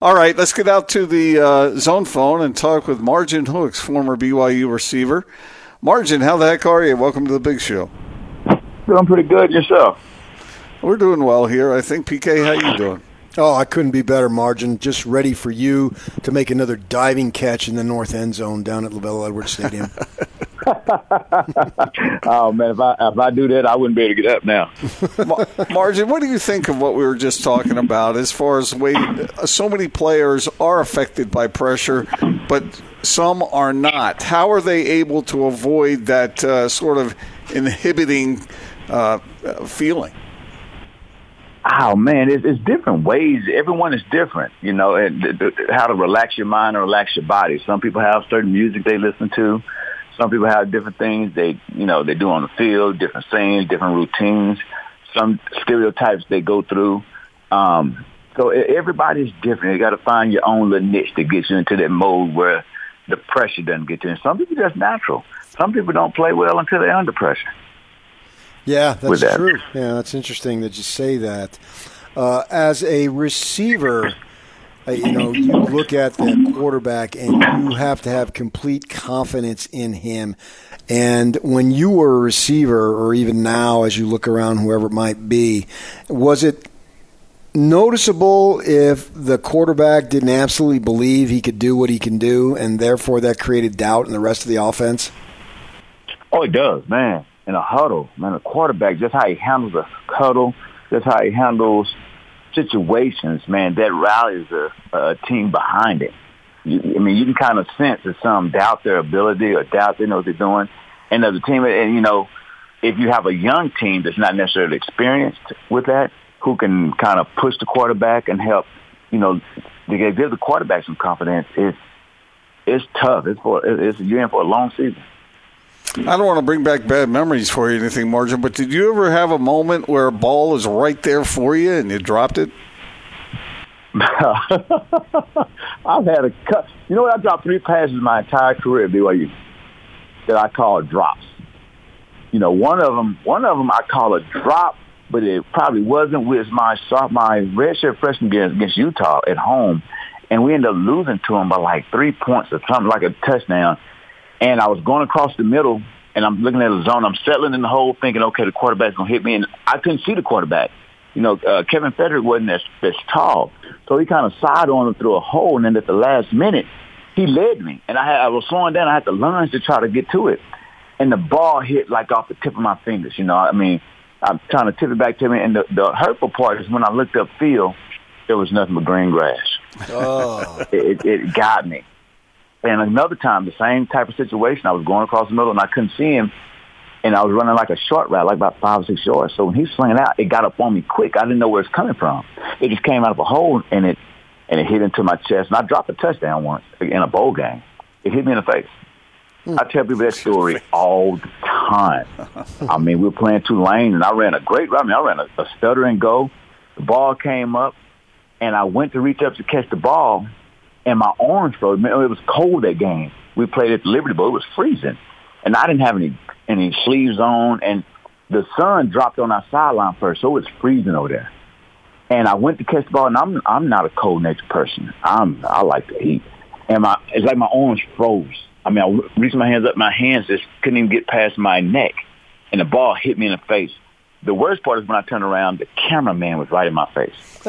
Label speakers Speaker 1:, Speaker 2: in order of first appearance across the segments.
Speaker 1: All right, let's get out to the uh, zone phone and talk with Margin Hooks, former BYU receiver. Margin, how the heck are you? Welcome to the big show.
Speaker 2: Doing pretty good yourself.
Speaker 1: We're doing well here. I think PK, how you doing?
Speaker 3: Oh, I couldn't be better, Margin. Just ready for you to make another diving catch in the north end zone down at LaVell Edwards Stadium.
Speaker 2: oh man, if I if I do that, I wouldn't be able to get up now.
Speaker 1: Margin, what do you think of what we were just talking about as far as way so many players are affected by pressure, but some are not? How are they able to avoid that uh, sort of inhibiting uh, feeling?
Speaker 2: Oh man, it's, it's different ways. Everyone is different, you know, and th- th- how to relax your mind or relax your body. Some people have certain music they listen to. Some people have different things they, you know, they do on the field, different sayings, different routines, some stereotypes they go through. Um, so everybody's different. You got to find your own little niche to get you into that mode where the pressure doesn't get you. And some people just natural. Some people don't play well until they're under pressure.
Speaker 3: Yeah, that's that. true. Yeah, that's interesting that you say that. Uh, as a receiver, you know, you look at the quarterback and you have to have complete confidence in him. And when you were a receiver, or even now as you look around, whoever it might be, was it noticeable if the quarterback didn't absolutely believe he could do what he can do, and therefore that created doubt in the rest of the offense?
Speaker 2: Oh, it does, man in a huddle, man, a quarterback, just how he handles a huddle, just how he handles situations, man, that rallies a, a team behind it. You, I mean, you can kind of sense that some doubt their ability or doubt they know what they're doing. And as a team, and you know, if you have a young team that's not necessarily experienced with that, who can kind of push the quarterback and help, you know, give the quarterback some confidence, it's it's tough. It's for it's you're in for a long season.
Speaker 1: I don't want to bring back bad memories for you, anything, Margin, but did you ever have a moment where a ball is right there for you and you dropped it?
Speaker 2: I've had a cut. You know what? I dropped three passes my entire career at BYU that I call drops. You know, one of them, one of them I call a drop, but it probably wasn't with my my redshirt freshman game against Utah at home, and we ended up losing to them by like three points or something like a touchdown. And I was going across the middle, and I'm looking at the zone. I'm settling in the hole, thinking, okay, the quarterback's going to hit me. And I couldn't see the quarterback. You know, uh, Kevin Feterik wasn't as, as tall. So he kind of side on him through a hole. And then at the last minute, he led me. And I, had, I was slowing down. I had to lunge to try to get to it. And the ball hit like off the tip of my fingers. You know, I mean, I'm trying to tip it back to me. And the, the hurtful part is when I looked up field, there was nothing but green grass. Oh. it, it, it got me. And another time, the same type of situation. I was going across the middle and I couldn't see him. And I was running like a short route, like about five or six yards. So when he slinging out, it got up on me quick. I didn't know where it's coming from. It just came out of a hole and it and it hit into my chest. And I dropped a touchdown once in a bowl game. It hit me in the face. I tell people that story all the time. I mean, we were playing Tulane, and I ran a great run. I mean, I ran a, a stutter and go. The ball came up, and I went to reach up to catch the ball, and my arms froze. It was cold that game. We played at the Liberty Bowl. It was freezing, and I didn't have any any sleeves on, and the sun dropped on our sideline first, so it was freezing over there. And I went to catch the ball, and I'm I'm not a cold natured person. I'm I like the heat, and my it's like my arms froze. I mean, I reached my hands up, my hands just couldn't even get past my neck, and the ball hit me in the face. The worst part is when I turned around, the cameraman was right in my face.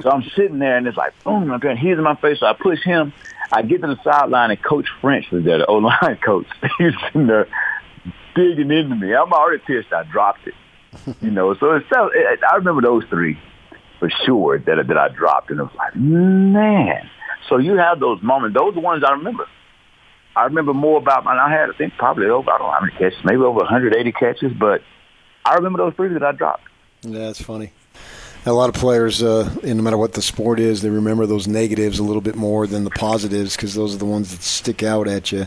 Speaker 2: so I'm sitting there, and it's like, boom, I'm going, he's in my face. So I push him. I get to the sideline, and Coach French was there, the O-line coach. He's sitting there digging into me. I'm already pissed I dropped it. You know, so it's, it, I remember those three for sure that, that I dropped, and it was like, man. So you have those moments. Those are the ones I remember. I remember more about, and I had, I think, probably over, I don't know how many catches, maybe over 180 catches, but – I remember those three that I dropped.
Speaker 3: Yeah, that's funny. A lot of players, uh, no matter what the sport is, they remember those negatives a little bit more than the positives because those are the ones that stick out at you.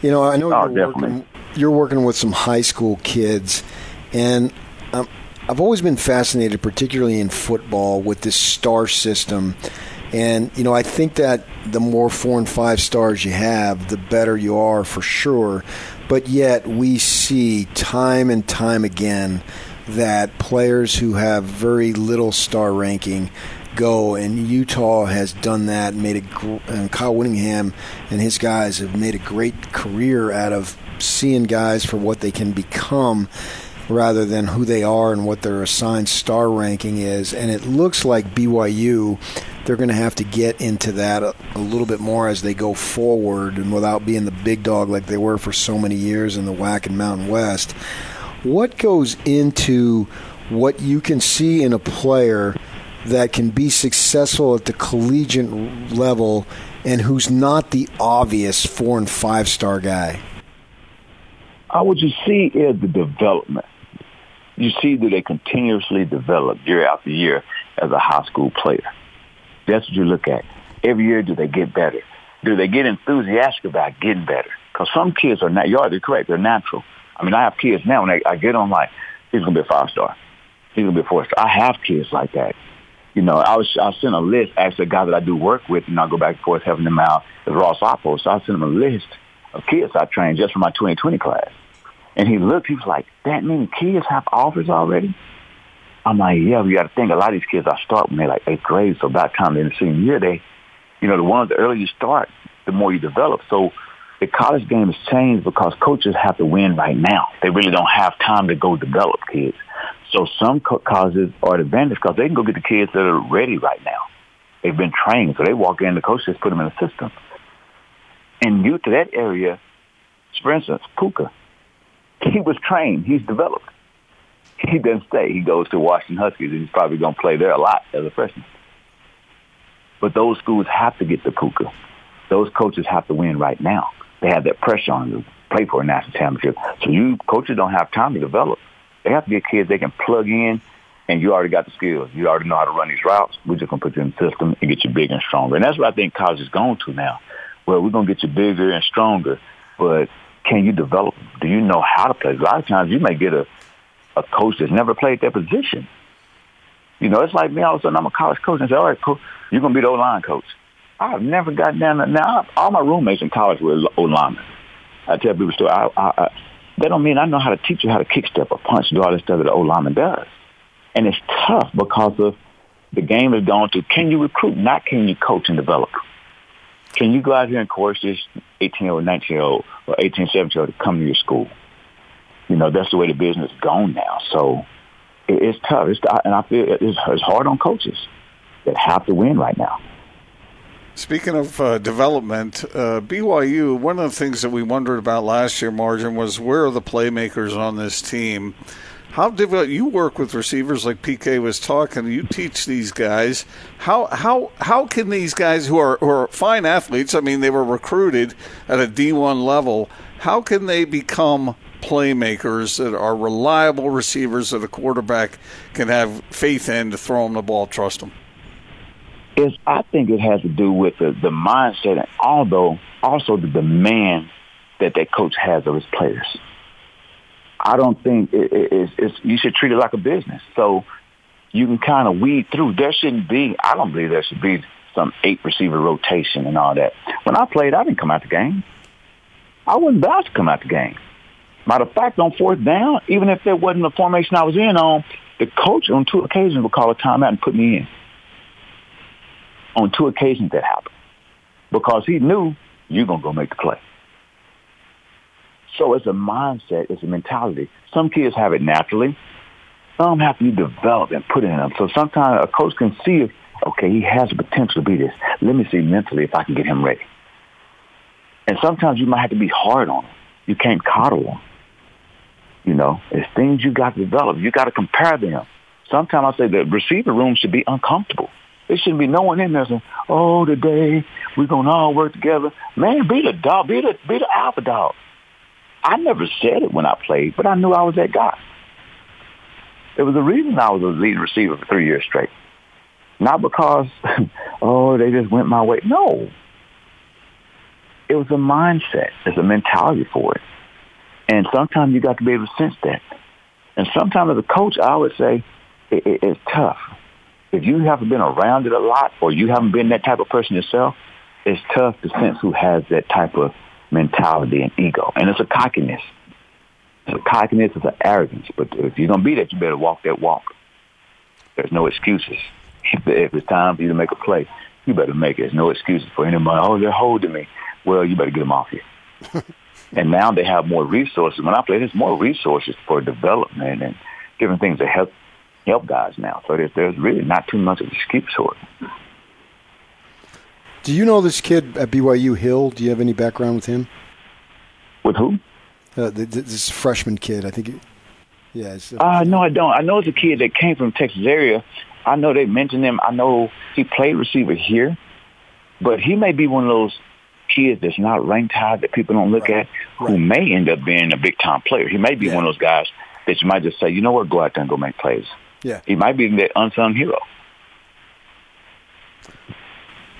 Speaker 3: You know, I know oh, you're, working, you're, working, with some high school kids, and um, I've always been fascinated, particularly in football, with this star system. And, you know, I think that the more four and five stars you have, the better you are for sure. But yet we see time and time again that players who have very little star ranking go. And Utah has done that. And made a and Kyle Whittingham and his guys have made a great career out of seeing guys for what they can become rather than who they are and what their assigned star ranking is. And it looks like BYU, they're going to have to get into that a, a, little bit more as they go forward and without being the big dog like they were for so many years in the WAC and Mountain West. What goes into what you can see in a player that can be successful at the collegiate level and who's not the obvious four and five star guy?
Speaker 2: Uh, what you see is the development you see that they continuously develop year after year as a high school player. That's what you look at. Every year, do they get better? Do they get enthusiastic about getting better? Because some kids are not, you are correct, they're natural. I mean, I have kids now, when I get on like, he's going to be a five star. He's going to be a four star. I have kids like that. You know, I was, I sent a list, actually, a guy that I do work with, and I go back and forth having them out, is Ross Oppo. So I sent him a list of kids I trained just for my 2020 class. And he looked, he was like, that many kids have offers already? I'm like, yeah, we got to think. A lot of these kids I start when they're like eighth grade, so about time they're in the senior year, they, you know, the ones the earlier you start, the more you develop. So the college game has changed because coaches have to win right now. They really don't have time to go develop kids. So some co- colleges are at advantage because they can go get the kids that are ready right now. They've been trained, so they walk in, the coach just put them in the system. And due to that area, for instance, Puka, he was trained. He's developed. He doesn't stay. He goes to Washington Huskies, and he's probably going to play there a lot as a freshman. But those schools have to get the Puka. Those coaches have to win right now. They have that pressure on them to play for a national championship. So you coaches don't have time to develop. They have to get kids they can plug in, and you already got the skills. You already know how to run these routes. We're just going to put you in the system and get you bigger and stronger. And that's what I think college is going to now. Well, we're going to get you bigger and stronger, but can you develop? Do you know how to play? A lot of times you may get a, a coach that's never played that position. You know, it's like me all of a sudden I'm a college coach and say, all right, you're going to be the O-line coach. I've never gotten down there. Now, all my roommates in college were O-linemen. I tell people still, I, I, I, that don't mean I know how to teach you how to kick step or punch, do all this stuff that the O-lineman does. And it's tough because of the game is going to can you recruit, not can you coach and develop. Can you go out here and coerce this 18-year-old, 19-year-old, or 18, 17-year-old to come to your school? You know, that's the way the business is going now. So it, it's tough. It's, and I feel it's, it's hard on coaches that have to win right now.
Speaker 1: Speaking of uh, development, uh, BYU, one of the things that we wondered about last year, Margin, was where are the playmakers on this team? How difficult you work with receivers like PK was talking. You teach these guys how how how can these guys who are who are fine athletes? I mean, they were recruited at a D one level. How can they become playmakers that are reliable receivers that a quarterback can have faith in to throw them the ball, trust them?
Speaker 2: Is I think it has to do with the, the mindset and although also the demand that that coach has of his players. I don't think it, it, it's, it's, you should treat it like a business. So you can kind of weed through. There shouldn't be, I don't believe there should be some eight receiver rotation and all that. When I played, I didn't come out the game. I wasn't about to come out the game. Matter of fact, on fourth down, even if there wasn't the formation I was in on, the coach on two occasions would call a timeout and put me in. On two occasions that happened. Because he knew you're going to go make the play. So it's a mindset, it's a mentality. Some kids have it naturally. Some have to be developed and put in them. So sometimes a coach can see, okay, he has the potential to be this. Let me see mentally if I can get him ready. And sometimes you might have to be hard on him. You can't coddle him. You know, it's things you got to develop. You got to compare them. Sometimes I say the receiver room should be uncomfortable. There shouldn't be no one in there saying, "Oh, today we're gonna all work together." Man, be the dog, be the be the alpha dog. I never said it when I played, but I knew I was that guy. There was a reason I was a lead receiver for three years straight. Not because, oh, they just went my way. No. It was a mindset. It's a mentality for it. And sometimes you got to be able to sense that. And sometimes as a coach, I would say it, it, it's tough. If you haven't been around it a lot or you haven't been that type of person yourself, it's tough to sense who has that type of mentality and ego. And it's a cockiness. It's a cockiness, it's an arrogance. But if you're going to be that, you better walk that walk. There's no excuses. if, if it's time for you to make a play, you better make it. There's no excuses for anybody. Oh, they're holding me. Well, you better get them off here. and now they have more resources. When I play, there's more resources for development and different things to help help guys now. So there's, there's really not too much of an excuse for it.
Speaker 3: Do you know this kid at BYU, Hill? Do you have any background with him?
Speaker 2: With who?
Speaker 3: Uh, this freshman kid, I think. He, yeah.
Speaker 2: Uh, no, I don't. I know it's a kid that came from Texas area. I know they mentioned him. I know he played receiver here, but he may be one of those kids that's not ranked high that people don't look right. at, who right. may end up being a big time player. He may be yeah. one of those guys that you might just say, you know what, go out there and go make plays.
Speaker 3: Yeah.
Speaker 2: He might be that unsung hero.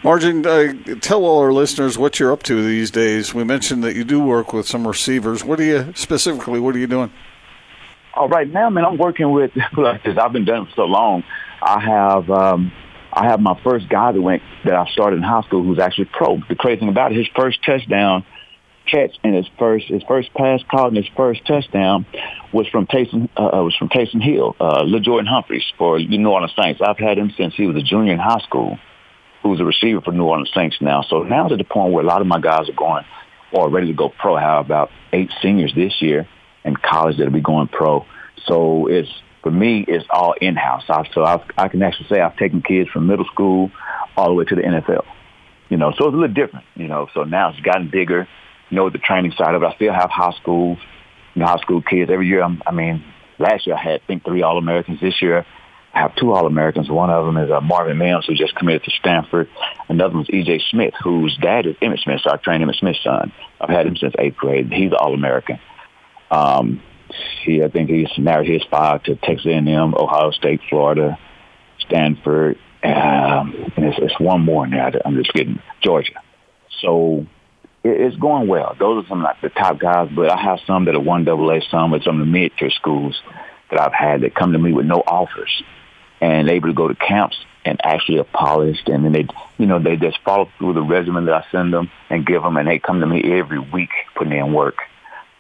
Speaker 1: Margin, uh, tell all our listeners what you're up to these days. We mentioned that you do work with some receivers. What are you specifically? What are you doing?
Speaker 2: All right, now, man, I'm working with I've been doing it for so long. I have um, I have my first guy that went that I started in high school who's actually pro. The crazy thing about it, his first touchdown catch and his first his first pass caught and his first touchdown was from Taysom uh, was from Taysom Hill, uh, Lil'Jordan Humphreys for New Orleans Saints. I've had him since he was a junior in high school who's a receiver for New Orleans Saints now. So now to the point where a lot of my guys are going or ready to go pro. Have about eight seniors this year in college that'll be going pro. So it's for me, it's all in-house. I, so I've, I can actually say I've taken kids from middle school all the way to the NFL. You know, so it's a little different. You know, so now it's gotten bigger. You know, the training side of it. I still have high school, you know, high school kids every year. I'm, I mean, last year I had I think three All Americans. This year I have two All-Americans. One of them is uh, Marvin Mims, who just committed to Stanford. Another one is E.J. Smith, whose dad is Emmitt Smith, so I trained Emmitt Smith's son. I've had him since eighth grade. He's an All-American. Um, he, I think he's married his five to Texas A&M, Ohio State, Florida, Stanford, um, and it's, it's one more now. I'm just getting Georgia. So it, it's going well. Those are some like the top guys, but I have some that are one double A, some at some of the mid-tier schools that I've had that come to me with no offers and able to go to camps and actually are polished. And then they, you know, they just follow through the regimen that I send them and give them, and they come to me every week putting in work.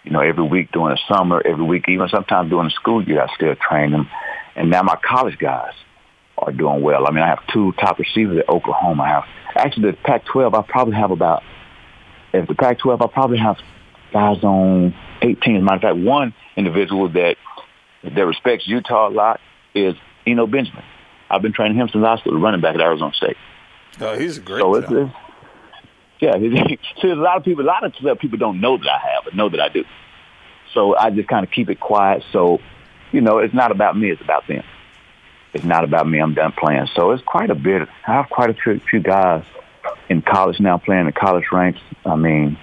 Speaker 2: You know, every week during the summer, every week, even sometimes during the school year, I still train them. And now my college guys are doing well. I mean, I have two top receivers at Oklahoma. I have actually the Pac-12. I probably have about if the Pac-12, I probably have guys on 18. As a matter of fact, one individual that that respects Utah a lot is Eno Benjamin. I've been training him since high school, running back at Arizona State.
Speaker 1: Oh, he's a great. So it's,
Speaker 2: it's, yeah, see, a lot of people, a lot of people don't know that I have, but know that I do. So I just kind of keep it quiet. So, you know, it's not about me; it's about them. It's not about me. I'm done playing. So it's quite a bit. I have quite a few, guys in college now playing the college ranks. I mean,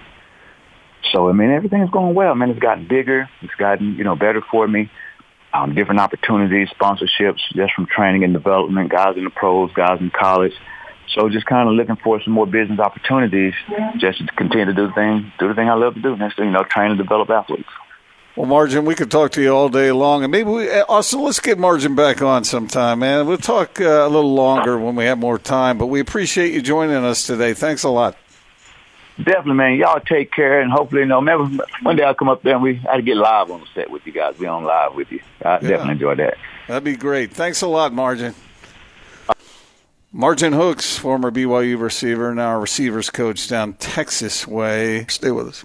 Speaker 2: so I mean, everything's going well. I mean, it's gotten bigger. It's gotten you know better for me um, different opportunities, sponsorships, just from training and development, guys in the pros, guys in college. So just kind of looking for some more business opportunities, just to continue to do the thing, do the thing I love to do. Next thing you know, train and develop athletes.
Speaker 1: Well, Margin, we could talk to you all day long, and maybe we, also let's get Margin back on sometime, man. We'll talk uh, a little longer when we have more time. But we appreciate you joining us today. Thanks a lot
Speaker 2: definitely, man. Y'all take care, and hopefully, you know, maybe one day I'll come up there and we I get live on the set with you guys. Be on live with you. I yeah. definitely enjoy that.
Speaker 1: That'd be great. Thanks a lot, Margin. Margin Hooks, former BYU receiver, now receivers coach down Texas way. Stay with us.